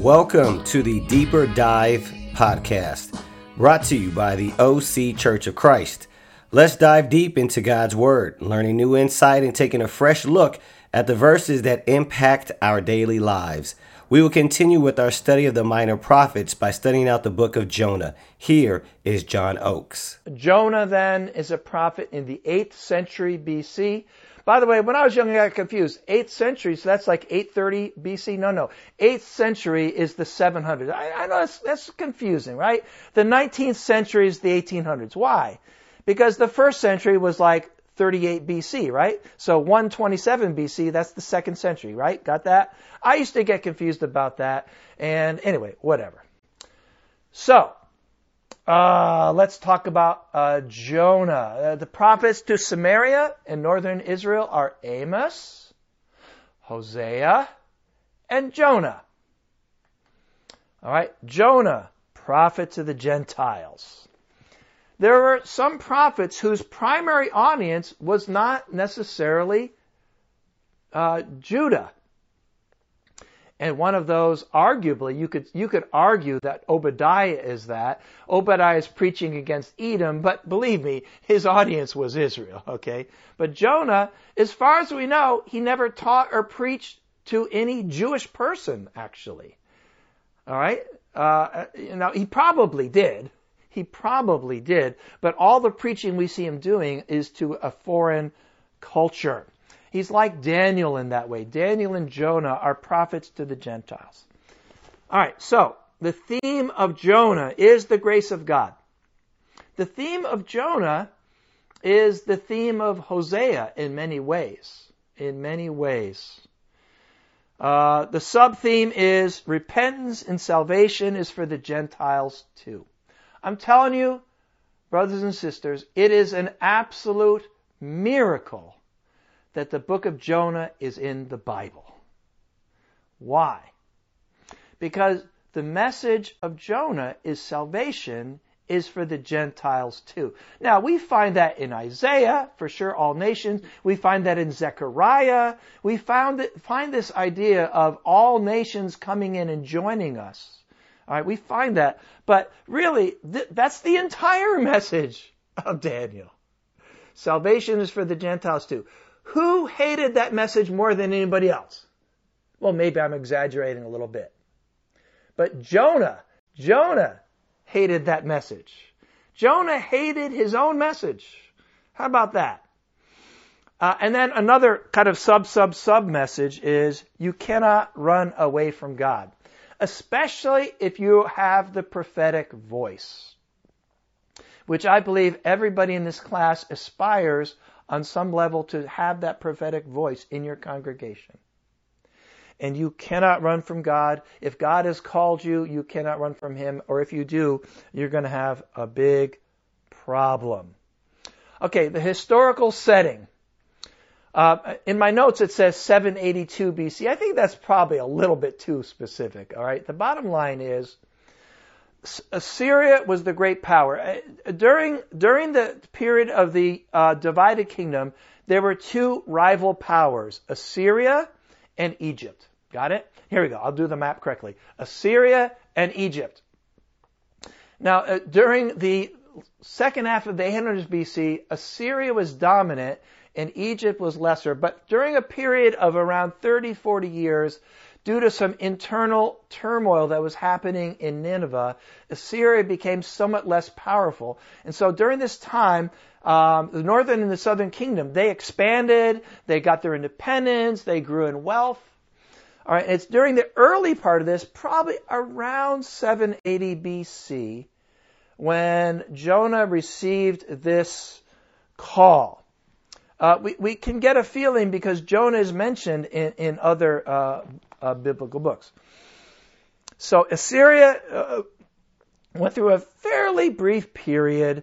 Welcome to the Deeper Dive Podcast, brought to you by the OC Church of Christ. Let's dive deep into God's Word, learning new insight and taking a fresh look at the verses that impact our daily lives. We will continue with our study of the minor prophets by studying out the book of Jonah. Here is John Oakes. Jonah then is a prophet in the 8th century BC. By the way, when I was young, I got confused. 8th century, so that's like 830 BC? No, no. 8th century is the 700s. I, I know that's, that's confusing, right? The 19th century is the 1800s. Why? Because the first century was like 38 BC, right? So 127 BC, that's the second century, right? Got that? I used to get confused about that. And anyway, whatever. So, uh, let's talk about uh, Jonah. Uh, the prophets to Samaria in northern Israel are Amos, Hosea, and Jonah. All right, Jonah, prophet to the Gentiles. There were some prophets whose primary audience was not necessarily uh, Judah. And one of those, arguably, you could you could argue that Obadiah is that. Obadiah is preaching against Edom, but believe me, his audience was Israel. Okay, but Jonah, as far as we know, he never taught or preached to any Jewish person. Actually, all right. Uh, you know, he probably did. He probably did, but all the preaching we see him doing is to a foreign culture. He's like Daniel in that way. Daniel and Jonah are prophets to the Gentiles. All right, so the theme of Jonah is the grace of God. The theme of Jonah is the theme of Hosea in many ways. In many ways. Uh, the sub theme is repentance and salvation is for the Gentiles too. I'm telling you, brothers and sisters, it is an absolute miracle that the book of Jonah is in the Bible. Why? Because the message of Jonah is salvation is for the Gentiles too. Now, we find that in Isaiah, for sure, all nations. We find that in Zechariah. We found it, find this idea of all nations coming in and joining us. All right, we find that. But really, th- that's the entire message of Daniel. Salvation is for the Gentiles too. Who hated that message more than anybody else? Well, maybe I'm exaggerating a little bit. But Jonah, Jonah hated that message. Jonah hated his own message. How about that? Uh, and then another kind of sub, sub, sub message is you cannot run away from God, especially if you have the prophetic voice, which I believe everybody in this class aspires on some level to have that prophetic voice in your congregation. And you cannot run from God. If God has called you, you cannot run from Him. Or if you do, you're going to have a big problem. Okay, the historical setting. Uh, in my notes, it says 782 BC. I think that's probably a little bit too specific. All right. The bottom line is Assyria was the great power. Uh, during, during the period of the uh, divided kingdom, there were two rival powers, Assyria and Egypt. Got it? Here we go. I'll do the map correctly. Assyria and Egypt. Now, uh, during the second half of the 800s BC, Assyria was dominant and Egypt was lesser. But during a period of around 30, 40 years, due to some internal turmoil that was happening in Nineveh, Assyria became somewhat less powerful. And so during this time, um, the northern and the southern kingdom, they expanded, they got their independence, they grew in wealth. All right, it's during the early part of this, probably around 780 BC, when Jonah received this call. Uh, we, we can get a feeling because Jonah is mentioned in, in other uh, uh, biblical books. So Assyria uh, went through a fairly brief period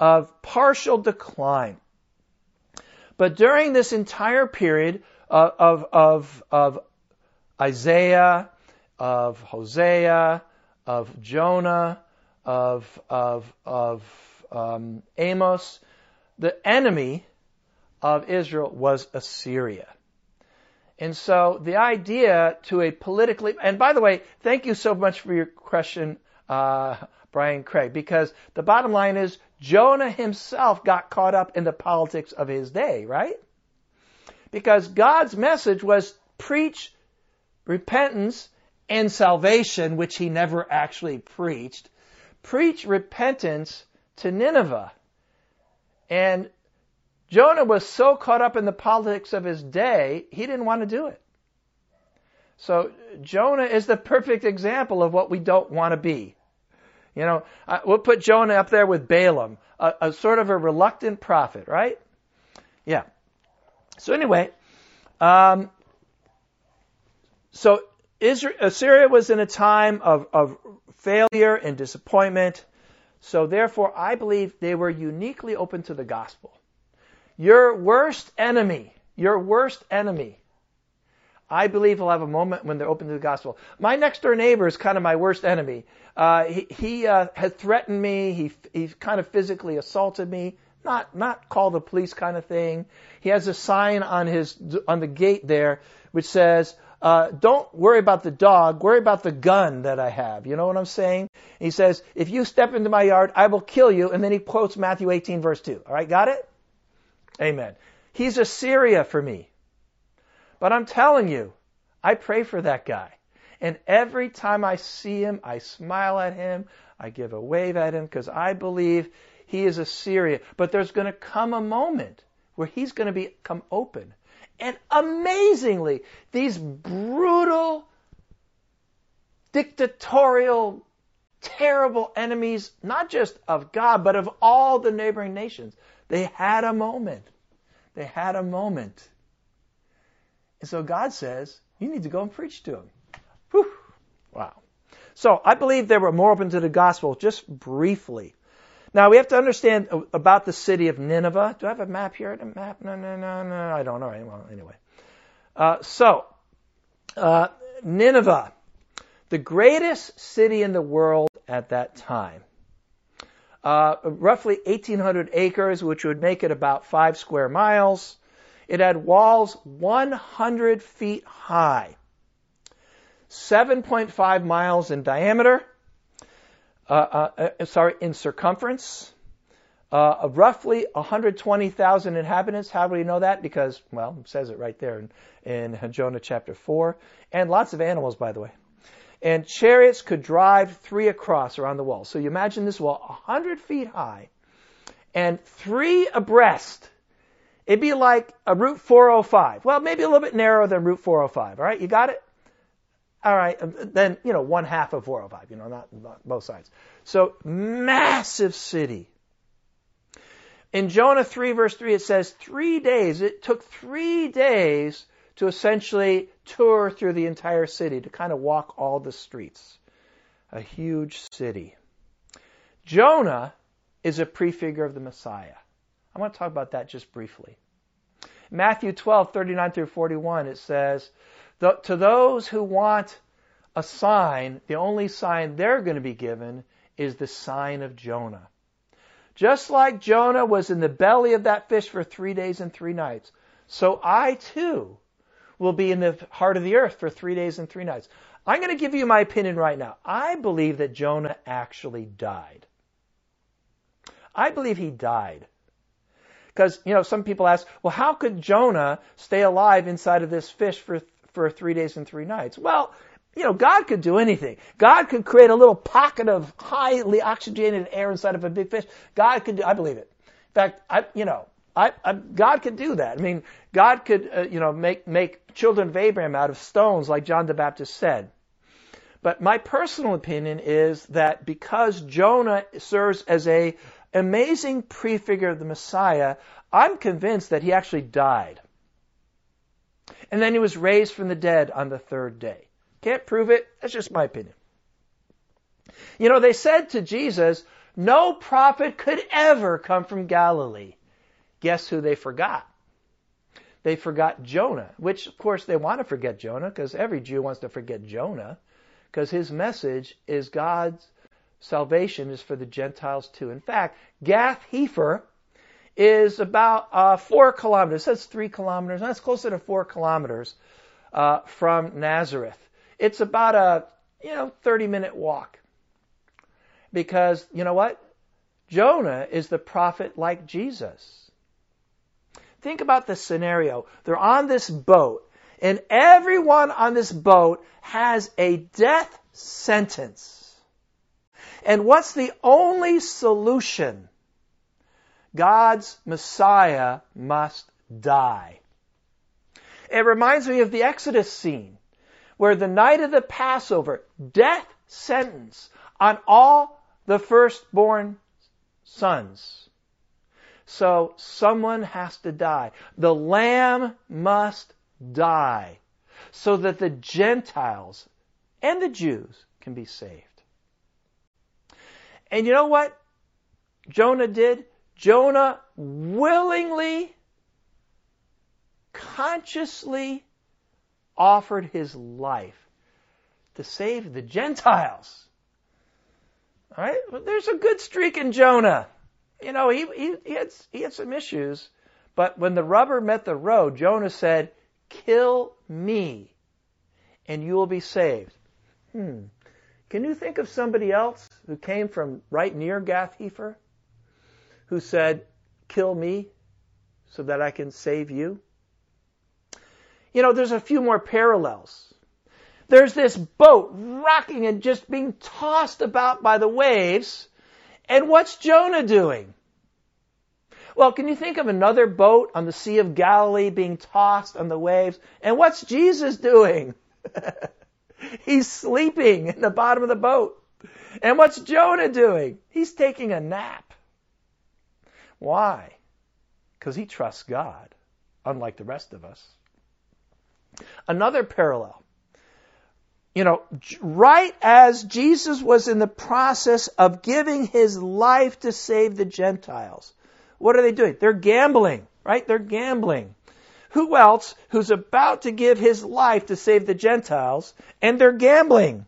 of partial decline. But during this entire period of, of, of, of Isaiah, of Hosea, of Jonah, of, of, of um, Amos, the enemy of Israel was Assyria. And so the idea to a politically, and by the way, thank you so much for your question, uh, Brian Craig, because the bottom line is Jonah himself got caught up in the politics of his day, right? Because God's message was preach repentance and salvation, which he never actually preached. Preach repentance to Nineveh. And Jonah was so caught up in the politics of his day, he didn't want to do it. So Jonah is the perfect example of what we don't want to be. You know, we'll put Jonah up there with Balaam, a, a sort of a reluctant prophet, right? Yeah. So anyway, um, so Israel, Assyria was in a time of, of failure and disappointment. So therefore, I believe they were uniquely open to the gospel. Your worst enemy, your worst enemy, I believe will have a moment when they're open to the gospel. My next door neighbor is kind of my worst enemy. Uh, he he uh, had threatened me. He he kind of physically assaulted me. Not not call the police kind of thing. He has a sign on his on the gate there which says, uh, "Don't worry about the dog. Worry about the gun that I have." You know what I'm saying? He says, "If you step into my yard, I will kill you." And then he quotes Matthew 18 verse 2. All right, got it? Amen. He's Assyria for me. But I'm telling you, I pray for that guy. And every time I see him, I smile at him, I give a wave at him because I believe he is Assyria. But there's going to come a moment where he's going to become open. And amazingly, these brutal, dictatorial, terrible enemies, not just of God, but of all the neighboring nations, they had a moment. They had a moment. And so God says, you need to go and preach to them. Whew. Wow. So I believe they were more open to the gospel, just briefly. Now we have to understand about the city of Nineveh. Do I have a map here? A map? No, no, no, no. I don't know. Well, anyway. Uh, so, uh, Nineveh, the greatest city in the world at that time uh, roughly 1,800 acres, which would make it about five square miles. It had walls 100 feet high, 7.5 miles in diameter, uh, uh, uh, sorry, in circumference, uh, roughly 120,000 inhabitants. How do we know that? Because, well, it says it right there in, in Jonah chapter 4. And lots of animals, by the way and chariots could drive three across around the wall. So you imagine this wall 100 feet high and three abreast. It'd be like a Route 405. Well, maybe a little bit narrower than Route 405. All right, you got it? All right, um, then, you know, one half of 405, you know, not, not both sides. So, massive city. In Jonah 3, verse 3, it says, three days, it took three days to essentially tour through the entire city, to kind of walk all the streets. A huge city. Jonah is a prefigure of the Messiah. I want to talk about that just briefly. Matthew 12, 39 through 41, it says, To those who want a sign, the only sign they're going to be given is the sign of Jonah. Just like Jonah was in the belly of that fish for three days and three nights, so I too will be in the heart of the earth for three days and three nights. I'm going to give you my opinion right now. I believe that Jonah actually died. I believe he died. Because, you know, some people ask, well, how could Jonah stay alive inside of this fish for, for three days and three nights? Well, you know, God could do anything. God could create a little pocket of highly oxygenated air inside of a big fish. God could do, I believe it. In fact, I, you know, I, I, God could do that. I mean, God could, uh, you know, make, make children of Abraham out of stones, like John the Baptist said. But my personal opinion is that because Jonah serves as a amazing prefigure of the Messiah, I'm convinced that he actually died. And then he was raised from the dead on the third day. Can't prove it. That's just my opinion. You know, they said to Jesus, no prophet could ever come from Galilee. Guess who they forgot? They forgot Jonah, which of course they want to forget Jonah because every Jew wants to forget Jonah because his message is God's salvation is for the Gentiles too. In fact, Gath Hepher is about uh, four kilometers. It says three kilometers. That's closer to four kilometers uh, from Nazareth. It's about a you know 30 minute walk. Because you know what? Jonah is the prophet like Jesus. Think about this scenario. They're on this boat, and everyone on this boat has a death sentence. And what's the only solution? God's Messiah must die. It reminds me of the Exodus scene where the night of the Passover, death sentence on all the firstborn sons. So someone has to die. The lamb must die so that the Gentiles and the Jews can be saved. And you know what Jonah did? Jonah willingly, consciously offered his life to save the Gentiles. All right? There's a good streak in Jonah. You know, he, he, he, had, he had some issues, but when the rubber met the road, Jonah said, Kill me, and you will be saved. Hmm. Can you think of somebody else who came from right near Gath Hepher who said, Kill me so that I can save you? You know, there's a few more parallels. There's this boat rocking and just being tossed about by the waves. And what's Jonah doing? Well, can you think of another boat on the Sea of Galilee being tossed on the waves? And what's Jesus doing? He's sleeping in the bottom of the boat. And what's Jonah doing? He's taking a nap. Why? Because he trusts God, unlike the rest of us. Another parallel. You know, right as Jesus was in the process of giving his life to save the Gentiles, what are they doing? They're gambling, right? They're gambling. Who else who's about to give his life to save the Gentiles and they're gambling?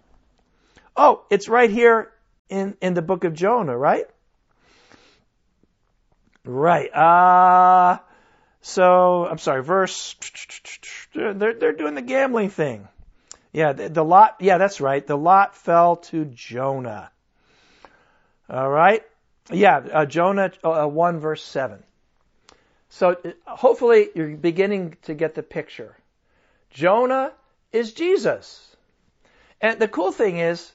Oh, it's right here in, in the book of Jonah, right? Right. Uh, so, I'm sorry, verse, they're, they're doing the gambling thing. Yeah, the, the lot, yeah, that's right. The lot fell to Jonah. All right. Yeah, uh, Jonah uh, 1 verse 7. So hopefully you're beginning to get the picture. Jonah is Jesus. And the cool thing is,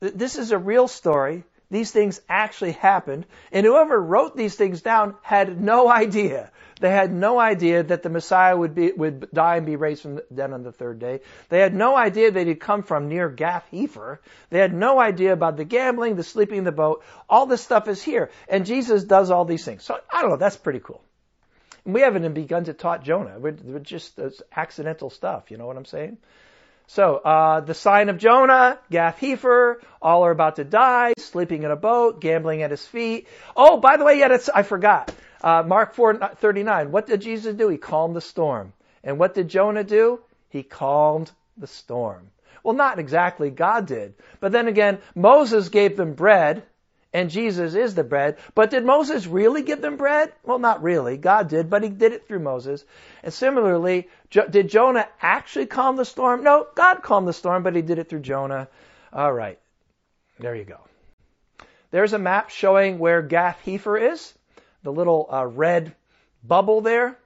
this is a real story. These things actually happened. And whoever wrote these things down had no idea. They had no idea that the Messiah would be, would die and be raised from the dead on the third day. They had no idea that he'd come from near Gath Hepher. They had no idea about the gambling, the sleeping in the boat. All this stuff is here. And Jesus does all these things. So I don't know. That's pretty cool. We haven't even begun to taught Jonah. We're, we're just uh, accidental stuff. You know what I'm saying? So, uh, the sign of Jonah, Gath Hepher, all are about to die, sleeping in a boat, gambling at his feet. Oh, by the way, yeah, I forgot. Uh, Mark 4:39. What did Jesus do? He calmed the storm. And what did Jonah do? He calmed the storm. Well, not exactly. God did. But then again, Moses gave them bread and Jesus is the bread. But did Moses really give them bread? Well, not really. God did, but he did it through Moses. And similarly, did Jonah actually calm the storm? No, God calmed the storm, but he did it through Jonah. All right. There you go. There's a map showing where Gath Hepher is, the little uh, red bubble there.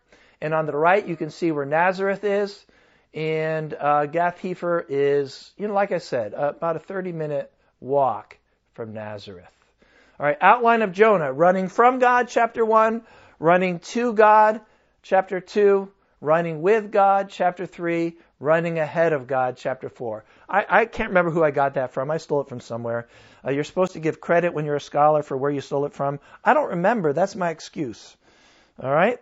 And on the right, you can see where Nazareth is. And uh, Gath Hepher is, you know, like I said, uh, about a 30 minute walk from Nazareth. All right, outline of Jonah running from God, chapter 1, running to God, chapter 2, running with God, chapter 3, running ahead of God, chapter 4. I, I can't remember who I got that from. I stole it from somewhere. Uh, you're supposed to give credit when you're a scholar for where you stole it from. I don't remember. That's my excuse. All right?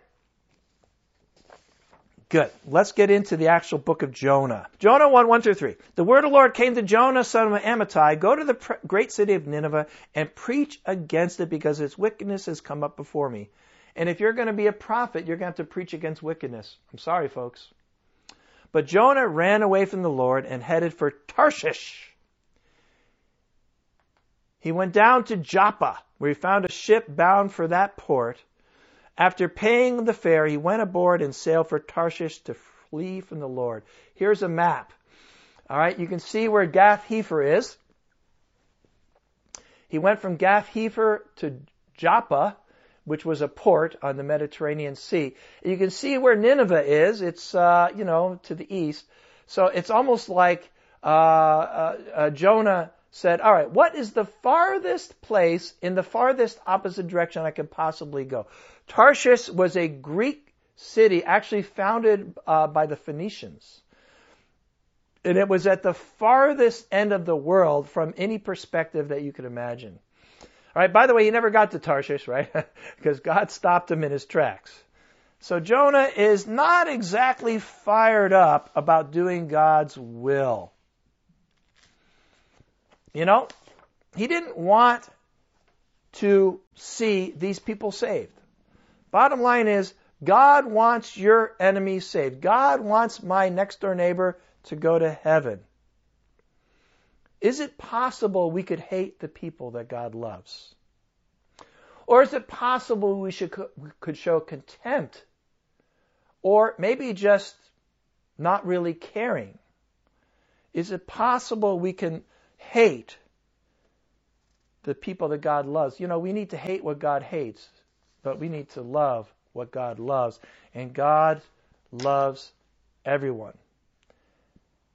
Good. Let's get into the actual book of Jonah. Jonah 1, 1 through 3. The word of the Lord came to Jonah, son of Amittai. Go to the great city of Nineveh and preach against it because its wickedness has come up before me. And if you're going to be a prophet, you're going to have to preach against wickedness. I'm sorry, folks. But Jonah ran away from the Lord and headed for Tarshish. He went down to Joppa, where he found a ship bound for that port. After paying the fare, he went aboard and sailed for Tarshish to flee from the Lord. Here's a map. All right, you can see where Gath Hepher is. He went from Gath Hepher to Joppa, which was a port on the Mediterranean Sea. You can see where Nineveh is. It's, uh, you know, to the east. So it's almost like uh, uh, uh, Jonah said, All right, what is the farthest place in the farthest opposite direction I could possibly go? Tarshish was a Greek city actually founded uh, by the Phoenicians. And it was at the farthest end of the world from any perspective that you could imagine. All right, by the way, he never got to Tarshish, right? because God stopped him in his tracks. So Jonah is not exactly fired up about doing God's will. You know, he didn't want to see these people saved. Bottom line is, God wants your enemies saved. God wants my next door neighbor to go to heaven. Is it possible we could hate the people that God loves? Or is it possible we should could show contempt or maybe just not really caring? Is it possible we can hate the people that God loves? You know, we need to hate what God hates, but we need to love what God loves. And God loves everyone.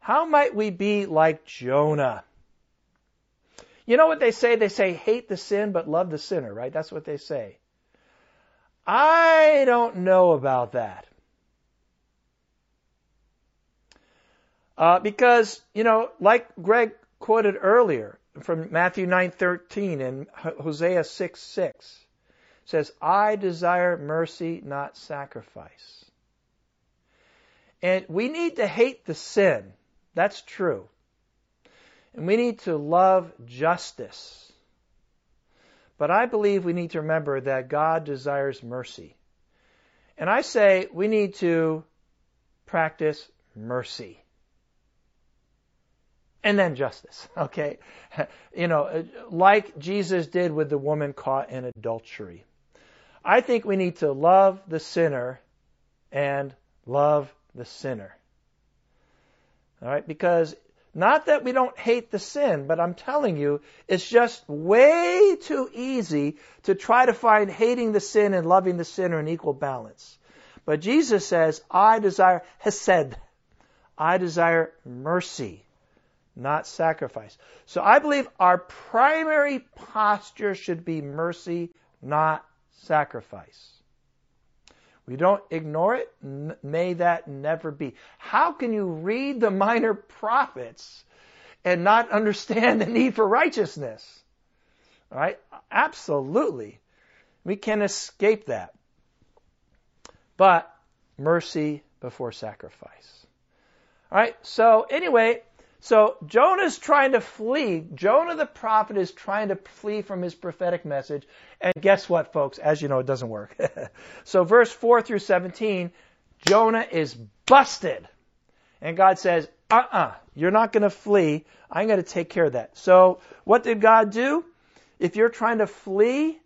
How might we be like Jonah? You know what they say? They say hate the sin but love the sinner, right? That's what they say. I don't know about that. Uh, because, you know, like Greg quoted earlier from Matthew 9:13 and Hosea 6:6 says, "I desire mercy, not sacrifice." And we need to hate the sin. That's true. And we need to love justice. But I believe we need to remember that God desires mercy. And I say we need to practice mercy. And then justice, okay? You know, like Jesus did with the woman caught in adultery. I think we need to love the sinner and love the sinner. All right? Because not that we don't hate the sin, but I'm telling you, it's just way too easy to try to find hating the sin and loving the sinner in equal balance. But Jesus says, I desire hesed. I desire mercy, not sacrifice. So I believe our primary posture should be mercy, not sacrifice. We don't ignore it. May that never be. How can you read the minor prophets and not understand the need for righteousness? All right? Absolutely. We can escape that. But mercy before sacrifice. All right? So, anyway, so Jonah's trying to flee. Jonah the prophet is trying to flee from his prophetic message. And guess what, folks? As you know, it doesn't work. so verse 4 through 17, Jonah is busted. And God says, uh-uh, you're not going to flee. I'm going to take care of that. So what did God do? If you're trying to flee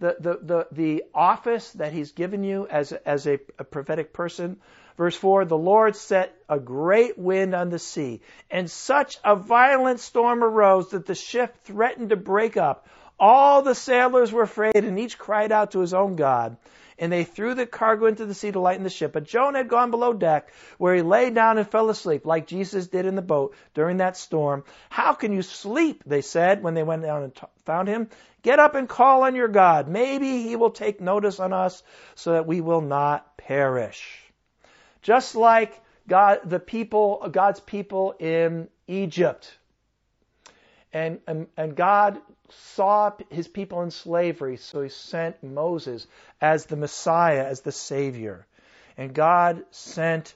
the, the, the, the office that he's given you as, as a, a prophetic person, Verse 4 The Lord set a great wind on the sea, and such a violent storm arose that the ship threatened to break up. All the sailors were afraid, and each cried out to his own God. And they threw the cargo into the sea to lighten the ship. But Jonah had gone below deck, where he lay down and fell asleep, like Jesus did in the boat during that storm. How can you sleep? They said when they went down and t- found him. Get up and call on your God. Maybe he will take notice on us so that we will not perish. Just like God, the people, God's people in Egypt. And, and, and God saw his people in slavery, so he sent Moses as the Messiah, as the Savior. And God sent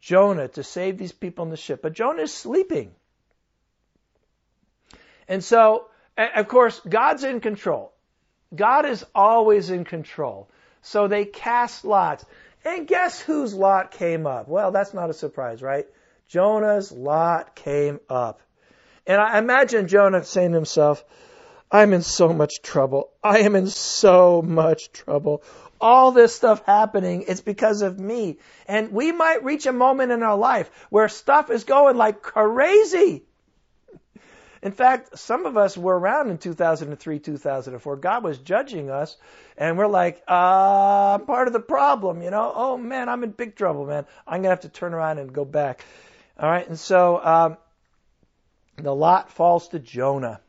Jonah to save these people in the ship. But Jonah is sleeping. And so, of course, God's in control. God is always in control. So they cast lots. And guess whose lot came up? Well, that's not a surprise, right? Jonah's lot came up. And I imagine Jonah saying to himself, I'm in so much trouble. I am in so much trouble. all this stuff happening, it's because of me. And we might reach a moment in our life where stuff is going like crazy. In fact, some of us were around in 2003, 2004. God was judging us, and we're like, uh, I'm part of the problem, you know? Oh man, I'm in big trouble, man. I'm gonna have to turn around and go back. All right, and so um, the lot falls to Jonah.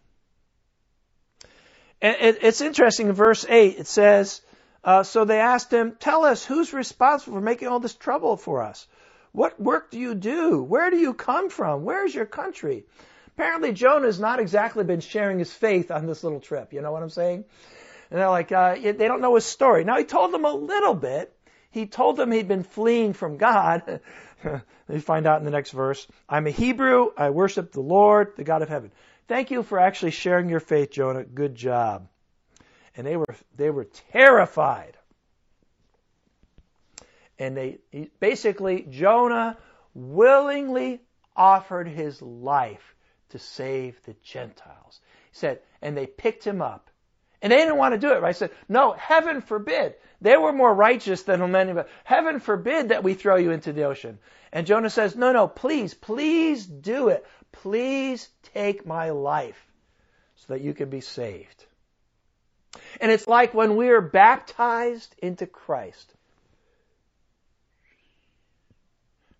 And it, it's interesting in verse 8, it says, uh, So they asked him, Tell us, who's responsible for making all this trouble for us? What work do you do? Where do you come from? Where's your country? Apparently, Jonah's not exactly been sharing his faith on this little trip. You know what I'm saying? And they're like, uh, they don't know his story. Now, he told them a little bit. He told them he'd been fleeing from God. you find out in the next verse. I'm a Hebrew. I worship the Lord, the God of heaven. Thank you for actually sharing your faith, Jonah. Good job. And they were they were terrified. And they basically Jonah willingly offered his life to save the Gentiles. He said, and they picked him up. And they didn't want to do it, right? I said, no, heaven forbid. They were more righteous than many of us. Heaven forbid that we throw you into the ocean. And Jonah says, no, no, please, please do it. Please take my life so that you can be saved. And it's like when we are baptized into Christ.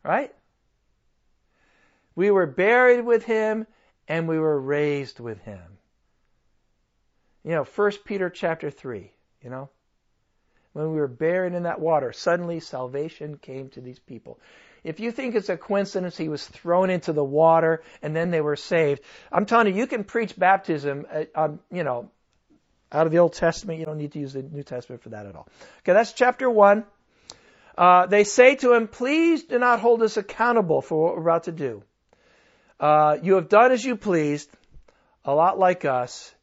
Right? We were buried with him and we were raised with him. You know, 1 Peter chapter 3, you know, when we were buried in that water, suddenly salvation came to these people. If you think it's a coincidence he was thrown into the water and then they were saved, I'm telling you, you can preach baptism, uh, um, you know, out of the Old Testament. You don't need to use the New Testament for that at all. Okay, that's chapter 1. Uh, they say to him, please do not hold us accountable for what we're about to do. Uh, you have done as you pleased, a lot like us.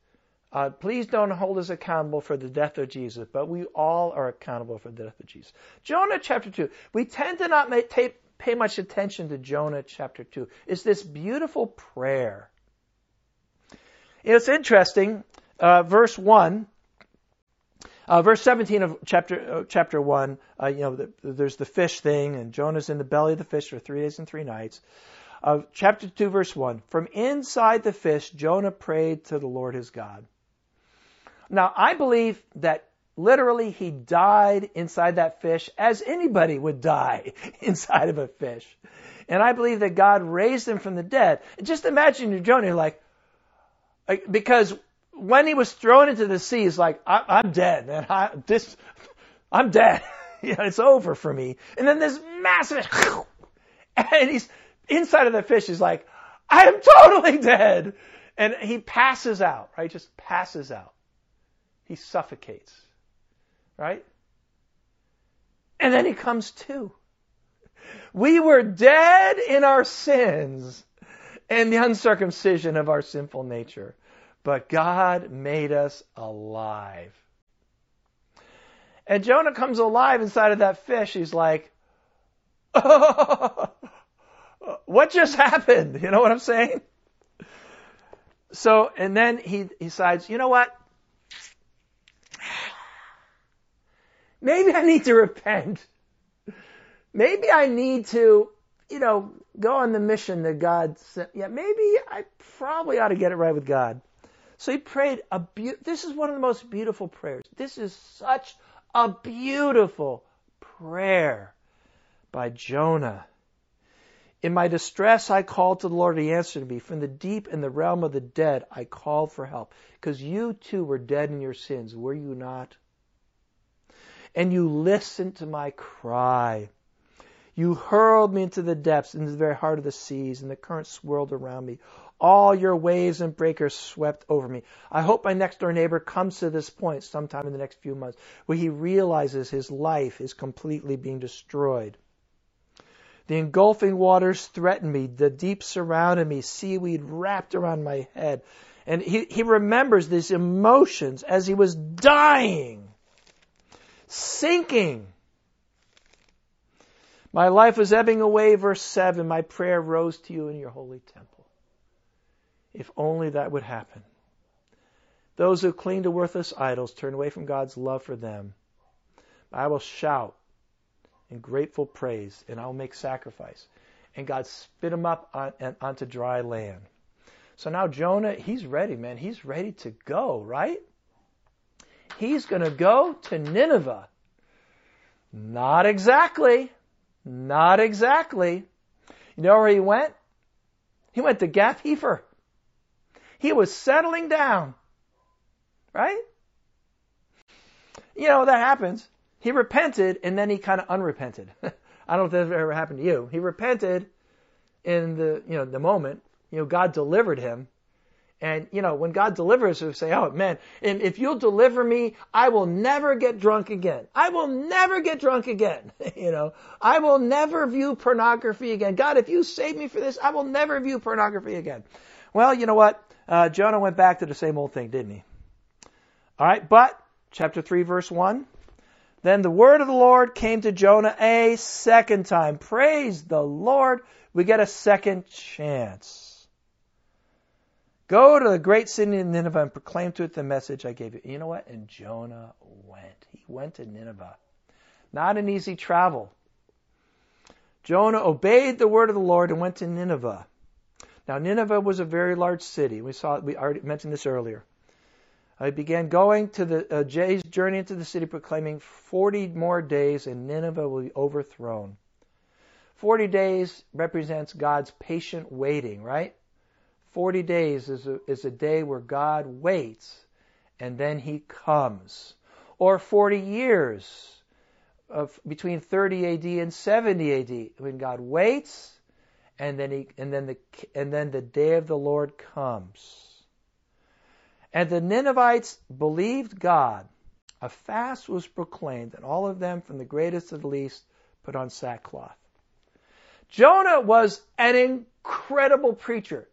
Uh, please don't hold us accountable for the death of Jesus, but we all are accountable for the death of Jesus. Jonah chapter 2. We tend to not make, take, pay much attention to Jonah chapter 2. It's this beautiful prayer. It's interesting. Uh, verse 1, uh, verse 17 of chapter uh, chapter 1, uh, you know, the, there's the fish thing, and Jonah's in the belly of the fish for three days and three nights of chapter 2, verse 1. From inside the fish, Jonah prayed to the Lord his God. Now, I believe that literally he died inside that fish as anybody would die inside of a fish. And I believe that God raised him from the dead. Just imagine you're Jonah, like, uh, because when he was thrown into the sea, he's like, I, am dead, man. I, this, I'm dead. it's over for me. And then this massive, and he's inside of the fish is like, I am totally dead. And he passes out, right? Just passes out. He suffocates, right? And then he comes to. We were dead in our sins and the uncircumcision of our sinful nature, but God made us alive. And Jonah comes alive inside of that fish. He's like, oh, what just happened? You know what I'm saying? So, and then he decides, you know what? Maybe I need to repent. Maybe I need to, you know, go on the mission that God sent. Yeah, maybe I probably ought to get it right with God. So he prayed a be- this is one of the most beautiful prayers. This is such a beautiful prayer by Jonah. In my distress, I called to the Lord, and He answered me. From the deep in the realm of the dead, I called for help. Because you too were dead in your sins, were you not? And you listened to my cry. You hurled me into the depths, into the very heart of the seas, and the current swirled around me. All your waves and breakers swept over me. I hope my next door neighbor comes to this point sometime in the next few months where he realizes his life is completely being destroyed. The engulfing waters threatened me. The deep surrounded me. Seaweed wrapped around my head. And he, he remembers these emotions as he was dying, sinking. My life was ebbing away, verse 7. My prayer rose to you in your holy temple. If only that would happen. Those who cling to worthless idols turn away from God's love for them. I will shout in grateful praise, and I'll make sacrifice. And God spit him up on, on, onto dry land. So now Jonah, he's ready, man. He's ready to go, right? He's going to go to Nineveh. Not exactly. Not exactly. You know where he went? He went to Gath Hepher. He was settling down. Right? You know, that happens. He repented and then he kind of unrepented. I don't know if that ever happened to you. He repented in the, you know, the moment. You know, God delivered him. And, you know, when God delivers, we say, oh man, and if you'll deliver me, I will never get drunk again. I will never get drunk again. you know, I will never view pornography again. God, if you save me for this, I will never view pornography again. Well, you know what? Uh, Jonah went back to the same old thing, didn't he? All right, but chapter 3, verse 1. Then the word of the Lord came to Jonah a second time. Praise the Lord. We get a second chance. Go to the great city of Nineveh and proclaim to it the message I gave you. You know what? And Jonah went. He went to Nineveh. Not an easy travel. Jonah obeyed the word of the Lord and went to Nineveh. Now Nineveh was a very large city. We saw we already mentioned this earlier. I began going to the uh, Jay's journey into the city, proclaiming 40 more days, and Nineveh will be overthrown. 40 days represents God's patient waiting, right? 40 days is a, is a day where God waits and then he comes. Or 40 years of between 30 AD and 70 AD when God waits and then he and then the and then the day of the Lord comes. And the Ninevites believed God. A fast was proclaimed, and all of them, from the greatest to the least, put on sackcloth. Jonah was an incredible preacher.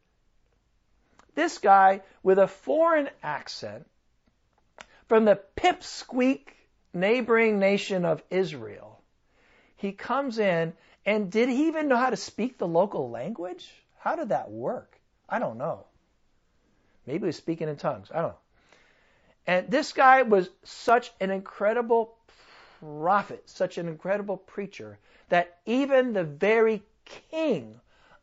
This guy with a foreign accent from the pipsqueak neighboring nation of Israel. He comes in, and did he even know how to speak the local language? How did that work? I don't know. Maybe he was speaking in tongues. I don't know. And this guy was such an incredible prophet, such an incredible preacher, that even the very king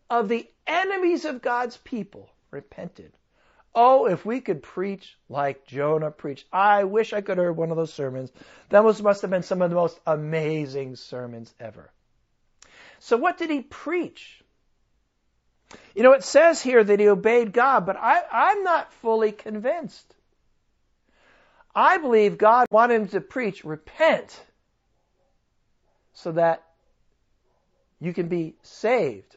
of the enemies of God's people repented. Oh, if we could preach like Jonah preached. I wish I could have heard one of those sermons. That must have been some of the most amazing sermons ever. So what did he preach? You know, it says here that he obeyed God, but I, I'm not fully convinced. I believe God wanted him to preach, repent, so that you can be saved.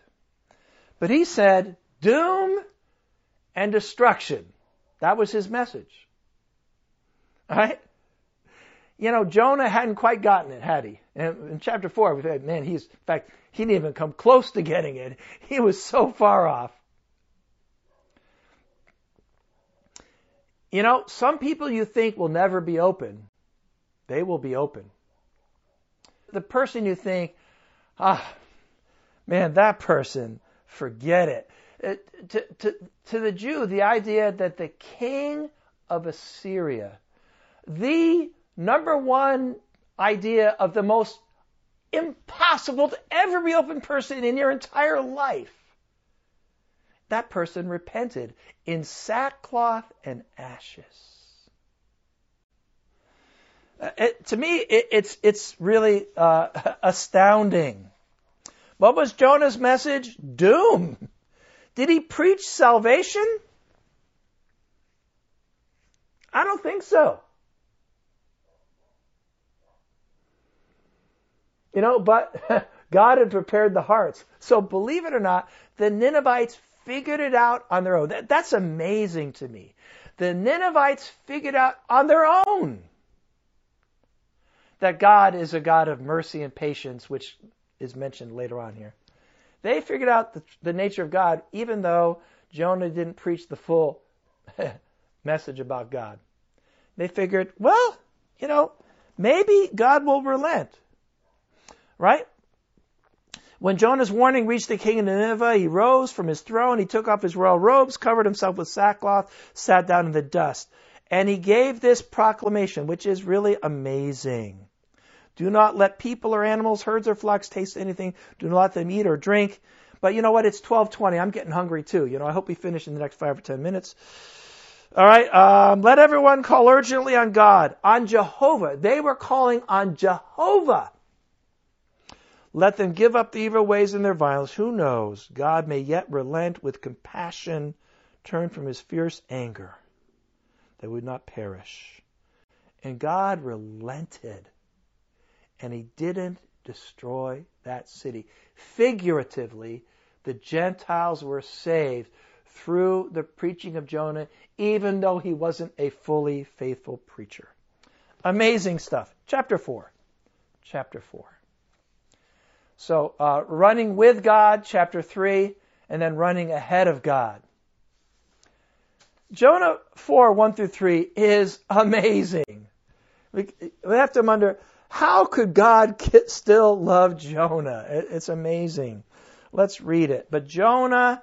But he said, doom and destruction. That was his message. Right? You know, Jonah hadn't quite gotten it, had he? In chapter 4, we said, man, he's, in fact, he didn't even come close to getting it. He was so far off. You know, some people you think will never be open, they will be open. The person you think, ah, man, that person, forget it. Uh, to, to, to the Jew, the idea that the king of Assyria, the number one idea of the most impossible to ever be open person in your entire life, that person repented in sackcloth and ashes. Uh, it, to me, it, it's it's really uh, astounding. What was Jonah's message? Doom. Did he preach salvation? I don't think so. You know, but God had prepared the hearts. So believe it or not, the Ninevites figured it out on their own. That, that's amazing to me. The Ninevites figured out on their own that God is a God of mercy and patience, which is mentioned later on here. They figured out the, the nature of God, even though Jonah didn't preach the full message about God. They figured, well, you know, maybe God will relent. Right? When Jonah's warning reached the king of Nineveh, he rose from his throne, he took off his royal robes, covered himself with sackcloth, sat down in the dust. And he gave this proclamation, which is really amazing. Do not let people or animals, herds or flocks taste anything. Do not let them eat or drink. But you know what? It's 12:20. I'm getting hungry too. You know, I hope we finish in the next five or ten minutes. All right. Um, let everyone call urgently on God, on Jehovah. They were calling on Jehovah. Let them give up the evil ways and their violence. Who knows? God may yet relent with compassion, turn from his fierce anger. They would not perish. And God relented. And he didn't destroy that city. Figuratively, the Gentiles were saved through the preaching of Jonah, even though he wasn't a fully faithful preacher. Amazing stuff. Chapter 4. Chapter 4. So, uh, running with God, chapter 3, and then running ahead of God. Jonah 4, 1 through 3 is amazing. We, we have to wonder, how could God still love Jonah? It, it's amazing. Let's read it. But Jonah,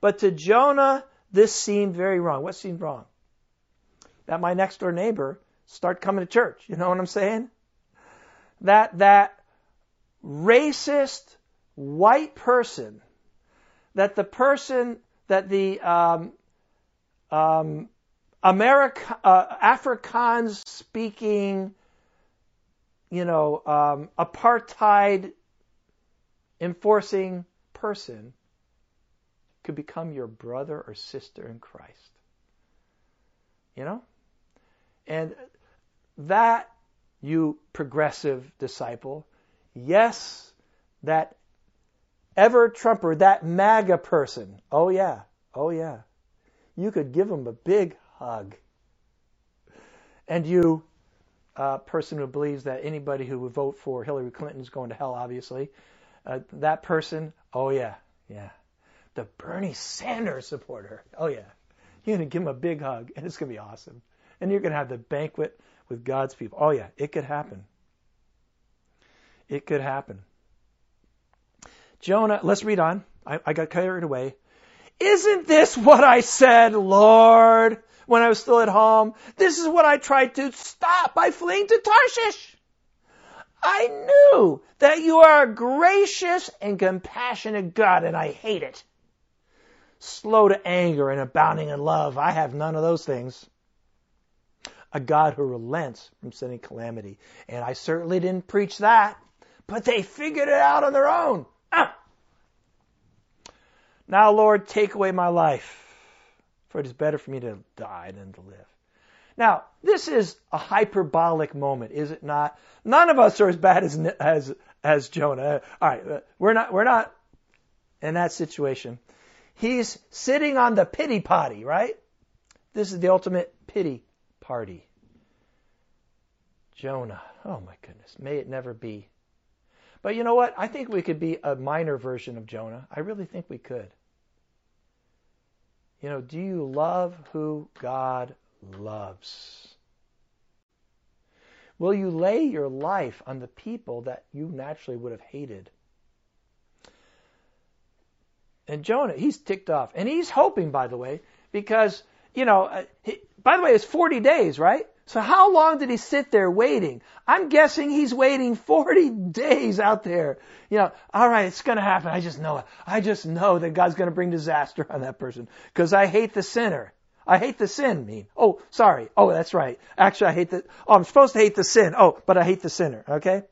but to Jonah, this seemed very wrong. What seemed wrong? That my next door neighbor start coming to church. You know what I'm saying? That, that racist white person, that the person, that the, um, um, America, uh, Afrikaans speaking, you know, um, apartheid enforcing person could become your brother or sister in Christ. You know? And that, you progressive disciple, yes, that Never Trumper, that MAGA person, oh yeah, oh yeah, you could give him a big hug. And you, uh, person who believes that anybody who would vote for Hillary Clinton is going to hell, obviously, uh, that person, oh yeah, yeah. The Bernie Sanders supporter, oh yeah. You're going to give him a big hug, and it's going to be awesome. And you're going to have the banquet with God's people. Oh yeah, it could happen. It could happen. Jonah, let's read on. I, I got carried away. Isn't this what I said, Lord, when I was still at home? This is what I tried to stop by fleeing to Tarshish. I knew that you are a gracious and compassionate God, and I hate it. Slow to anger and abounding in love. I have none of those things. A God who relents from sending calamity. And I certainly didn't preach that, but they figured it out on their own. Ah. Now, Lord, take away my life, for it is better for me to die than to live. Now, this is a hyperbolic moment, is it not? None of us are as bad as as as Jonah. All right, we're not we're not in that situation. He's sitting on the pity potty, right? This is the ultimate pity party. Jonah. Oh my goodness. May it never be. But you know what? I think we could be a minor version of Jonah. I really think we could. You know, do you love who God loves? Will you lay your life on the people that you naturally would have hated? And Jonah, he's ticked off. And he's hoping, by the way, because, you know, uh, he, by the way, it's 40 days, right? So how long did he sit there waiting? I'm guessing he's waiting 40 days out there. You know, all right, it's going to happen. I just know it. I just know that God's going to bring disaster on that person because I hate the sinner. I hate the sin mean? Oh, sorry. Oh, that's right. Actually, I hate the, oh, I'm supposed to hate the sin. Oh, but I hate the sinner. Okay?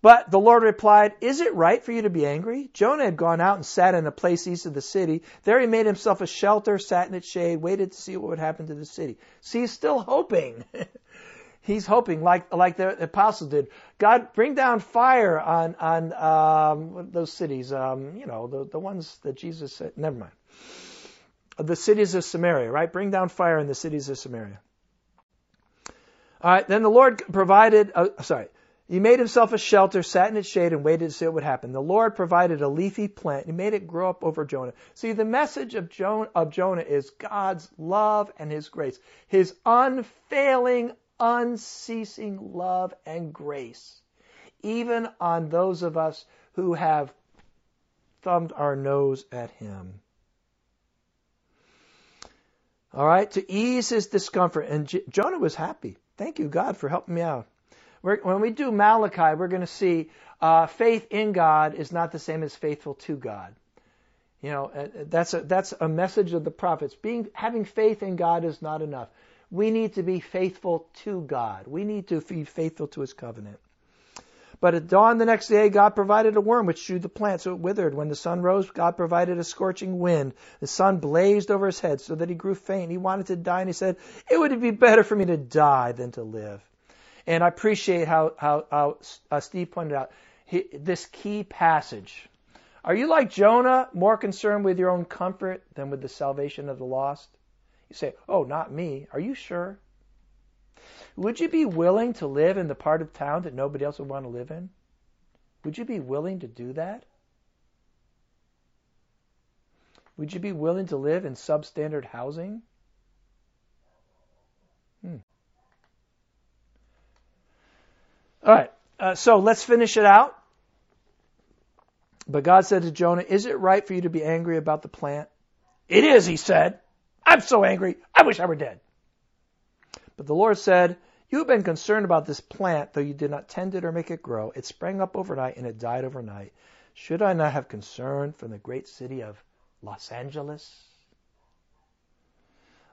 But the Lord replied, Is it right for you to be angry? Jonah had gone out and sat in a place east of the city. There he made himself a shelter, sat in its shade, waited to see what would happen to the city. See, he's still hoping. he's hoping, like like the apostle did. God, bring down fire on on um, those cities. Um, you know, the the ones that Jesus said. Never mind the cities of Samaria, right? Bring down fire in the cities of Samaria. All right, then the Lord provided, uh, sorry, he made himself a shelter, sat in its shade, and waited to see what would happen. The Lord provided a leafy plant. He made it grow up over Jonah. See, the message of Jonah, of Jonah is God's love and his grace, his unfailing, unceasing love and grace, even on those of us who have thumbed our nose at him. All right, to ease his discomfort. And Jonah was happy. Thank you, God, for helping me out. We're, when we do Malachi, we're going to see uh, faith in God is not the same as faithful to God. You know, uh, that's a, that's a message of the prophets. Being having faith in God is not enough. We need to be faithful to God. We need to be faithful to His covenant. But at dawn the next day, God provided a worm which chewed the plant, so it withered. When the sun rose, God provided a scorching wind. The sun blazed over his head, so that he grew faint. He wanted to die, and he said, "It would be better for me to die than to live." And I appreciate how how, how uh, Steve pointed out he, this key passage. Are you like Jonah, more concerned with your own comfort than with the salvation of the lost? You say, "Oh, not me." Are you sure? Would you be willing to live in the part of town that nobody else would want to live in? Would you be willing to do that? Would you be willing to live in substandard housing? All right, uh, so let's finish it out. But God said to Jonah, Is it right for you to be angry about the plant? It is, he said. I'm so angry. I wish I were dead. But the Lord said, you have been concerned about this plant, though you did not tend it or make it grow. It sprang up overnight and it died overnight. Should I not have concern from the great city of Los Angeles,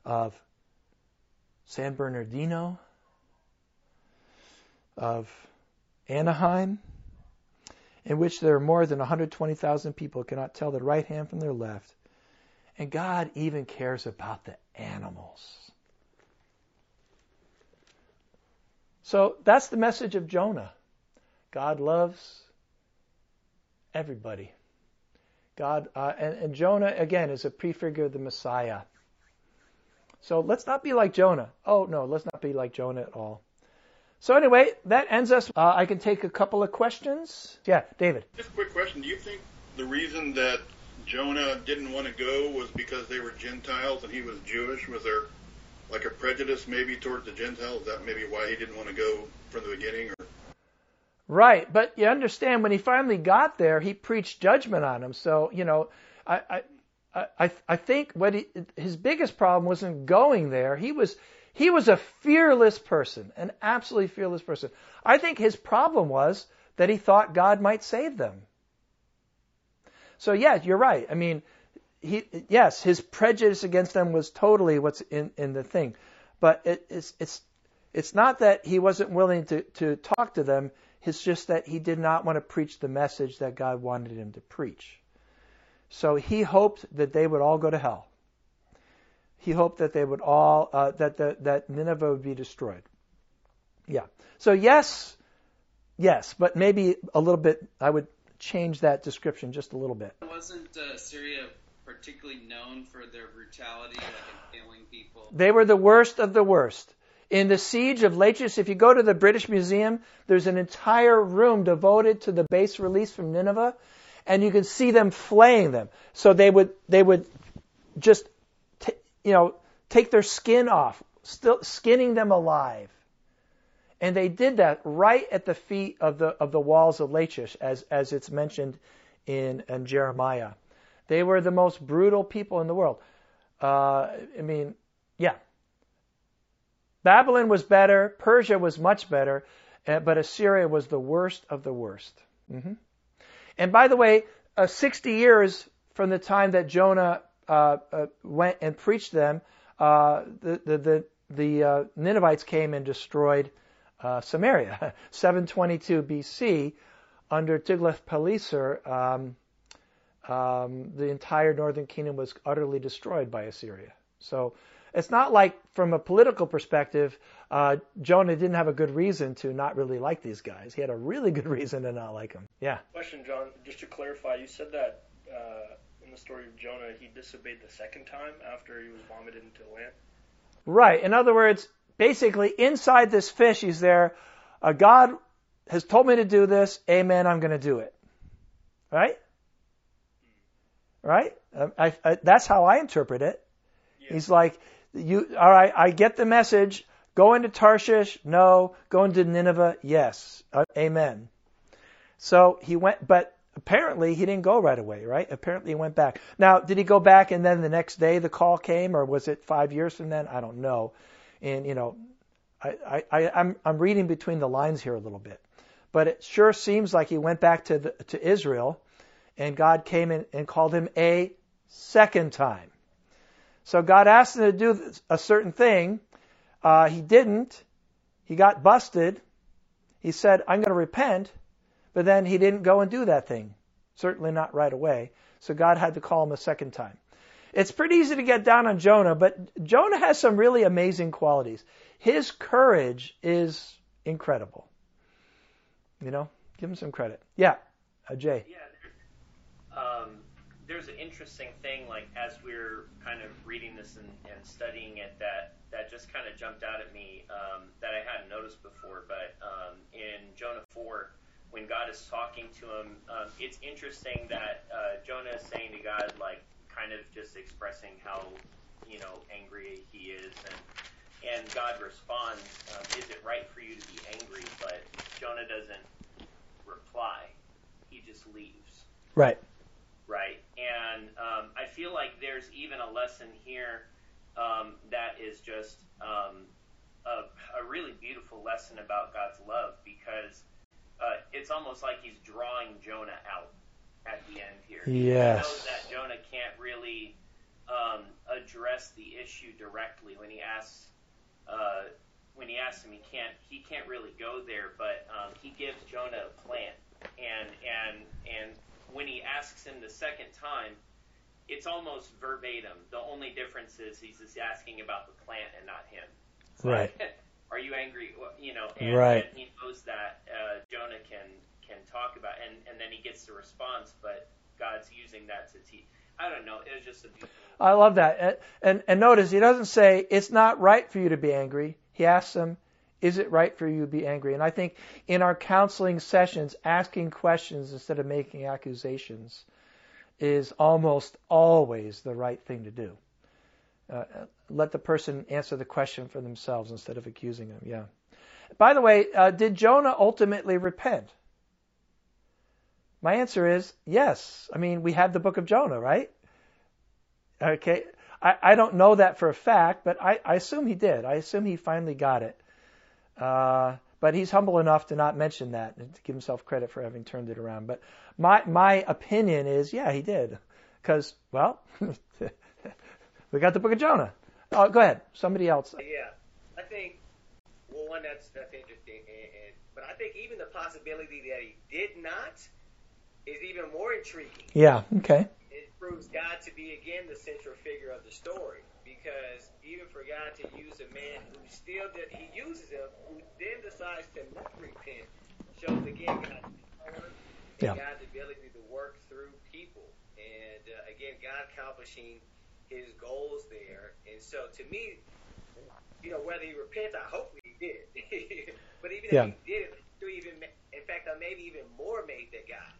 of San Bernardino, of Anaheim, in which there are more than 120,000 people cannot tell their right hand from their left? And God even cares about the animals. So that's the message of Jonah. God loves everybody. God uh, and, and Jonah again is a prefigure of the Messiah. So let's not be like Jonah. Oh no, let's not be like Jonah at all. So anyway, that ends us. Uh, I can take a couple of questions. Yeah, David. Just a quick question. Do you think the reason that Jonah didn't want to go was because they were Gentiles and he was Jewish? Was there like a prejudice maybe towards the Gentiles? Is that maybe why he didn't want to go from the beginning? Or? Right, but you understand when he finally got there, he preached judgment on them. So you know, I I I, I think what he, his biggest problem wasn't going there. He was he was a fearless person, an absolutely fearless person. I think his problem was that he thought God might save them. So yeah, you're right. I mean, he yes, his prejudice against them was totally what's in, in the thing, but it, it's it's it's not that he wasn't willing to to talk to them. It's just that he did not want to preach the message that God wanted him to preach. So he hoped that they would all go to hell. He hoped that they would all uh, that the, that Nineveh would be destroyed. Yeah. So yes, yes, but maybe a little bit. I would change that description just a little bit. Wasn't uh, Syria particularly known for their brutality, like in killing people? They were the worst of the worst. In the siege of Lachish, if you go to the British Museum, there's an entire room devoted to the bas-reliefs from Nineveh, and you can see them flaying them. So they would they would just you know take their skin off, still skinning them alive. And they did that right at the feet of the of the walls of Lachish, as as it's mentioned in, in Jeremiah. They were the most brutal people in the world. Uh, I mean, yeah. Babylon was better, Persia was much better, uh, but Assyria was the worst of the worst. Mm-hmm. And by the way, uh, 60 years from the time that Jonah uh, uh went and preached them, uh, the the the, the uh, Ninevites came and destroyed Samaria, 722 BC, under Tiglath-Pileser. Um, um, the entire northern kingdom was utterly destroyed by Assyria. So it's not like, from a political perspective, uh, Jonah didn't have a good reason to not really like these guys. He had a really good reason to not like them. Yeah. Question, John. Just to clarify, you said that uh, the story of Jonah, he disobeyed the second time after he was vomited into the land. Right. In other words, basically, inside this fish, he's there. Uh, God has told me to do this. Amen. I'm going to do it. Right? right? Um, I, I, that's how I interpret it. Yeah. He's like, you, all right, I get the message. Go into Tarshish? No. Go into Nineveh? Yes. Uh, amen. So he went, but apparently he didn't go right away, right? Apparently he went back. Now, did he go back and then the next day the call came, or was it five years from then? I don't know. And, you know, I, I, I'm, I'm reading between the lines here a little bit. But it sure seems like he went back to, the, to Israel and God came in and called him a second time. So God asked him to do a certain thing. Uh, he didn't. He got busted. He said, I'm going to repent. But then he didn't go and do that thing. Certainly not right away. So God had to call him a second time. It's pretty easy to get down on Jonah, but Jonah has some really amazing qualities. His courage is incredible. You know, give him some credit. Yeah, uh, Jay. Yeah, there's, um, there's an interesting thing, like as we're kind of reading this and, and studying it, that that just kind of jumped out at me um, that I hadn't noticed before. But um, in Jonah 4, when God is talking to him, um, it's interesting that uh, Jonah is saying to God, like, kind of just expressing how, you know, angry he is. And, and God responds, um, Is it right for you to be angry? But Jonah doesn't reply, he just leaves Right. right? And um, I feel like there's even a lesson here um, that is just um, a, a really beautiful lesson about God's love because uh, it's almost like He's drawing Jonah out at the end here. Yes. He that Jonah can't really um, address the issue directly when he asks. Uh, when he asks him, he can't. He can't really go there, but um, he gives Jonah a plan, and and and when he asks him the second time, it's almost verbatim. The only difference is he's just asking about the plant and not him. It's Right. Are you angry? You know, and, Right. and he knows that uh, Jonah can can talk about, and and then he gets the response, but God's using that to teach. I don't know. It was just a beautiful. I love that. And, and, and notice he doesn't say, it's not right for you to be angry. He asks them, is it right for you to be angry? And I think in our counseling sessions, asking questions instead of making accusations is almost always the right thing to do. Uh, let the person answer the question for themselves instead of accusing them. Yeah. By the way, uh, did Jonah ultimately repent? My answer is yes. I mean, we have the book of Jonah, right? Okay. I, I don't know that for a fact, but I, I assume he did. I assume he finally got it. Uh, but he's humble enough to not mention that and to give himself credit for having turned it around. But my my opinion is, yeah, he did, because well, we got the book of Jonah. Oh, go ahead. Somebody else. Yeah, I think well, one that's that's interesting, and, and but I think even the possibility that he did not is even more intriguing. Yeah. Okay. It proves God to be again the central figure of the story, because even for God to use a man who still did, he uses him, who then decides to not repent, shows again God's power and Yeah. God's ability to work through people, and uh, again God accomplishing his goals there. And so to me, you know, whether he repents, I hope he did. but even Yeah. if he did, to even, in fact, I maybe even more made that God.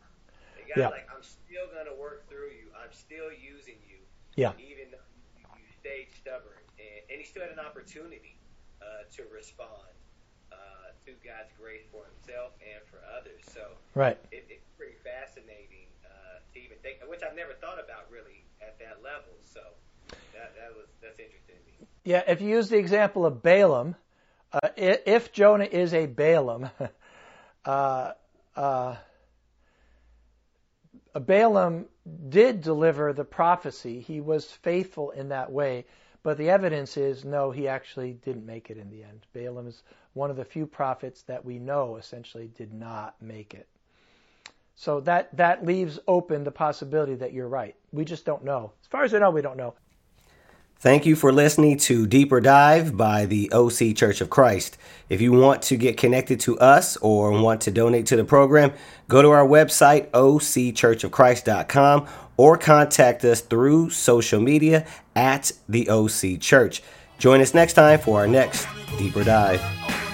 That God's Yeah. like, I'm still going to work through you. I'm still using you. Yeah. Even you stayed stubborn. And, and he still had an opportunity uh, to respond uh, to God's grace for himself and for others. So Right. it, it's pretty fascinating uh, to even think, which I've never thought about really at that level. So that, that was that's interesting to me. Yeah, if you use the example of Balaam, uh, if Jonah is a Balaam, uh, uh, Balaam did deliver the prophecy. He was faithful in that way, but the evidence is no, he actually didn't make it in the end. Balaam is one of the few prophets that we know essentially did not make it. So that that leaves open the possibility that you're right. We just don't know. As far as I know, we don't know. Thank you for listening to Deeper Dive by the OC Church of Christ. If you want to get connected to us or want to donate to the program, go to our website, occhurchofchrist.com, or contact us through social media at the OC Church. Join us next time for our next Deeper Dive.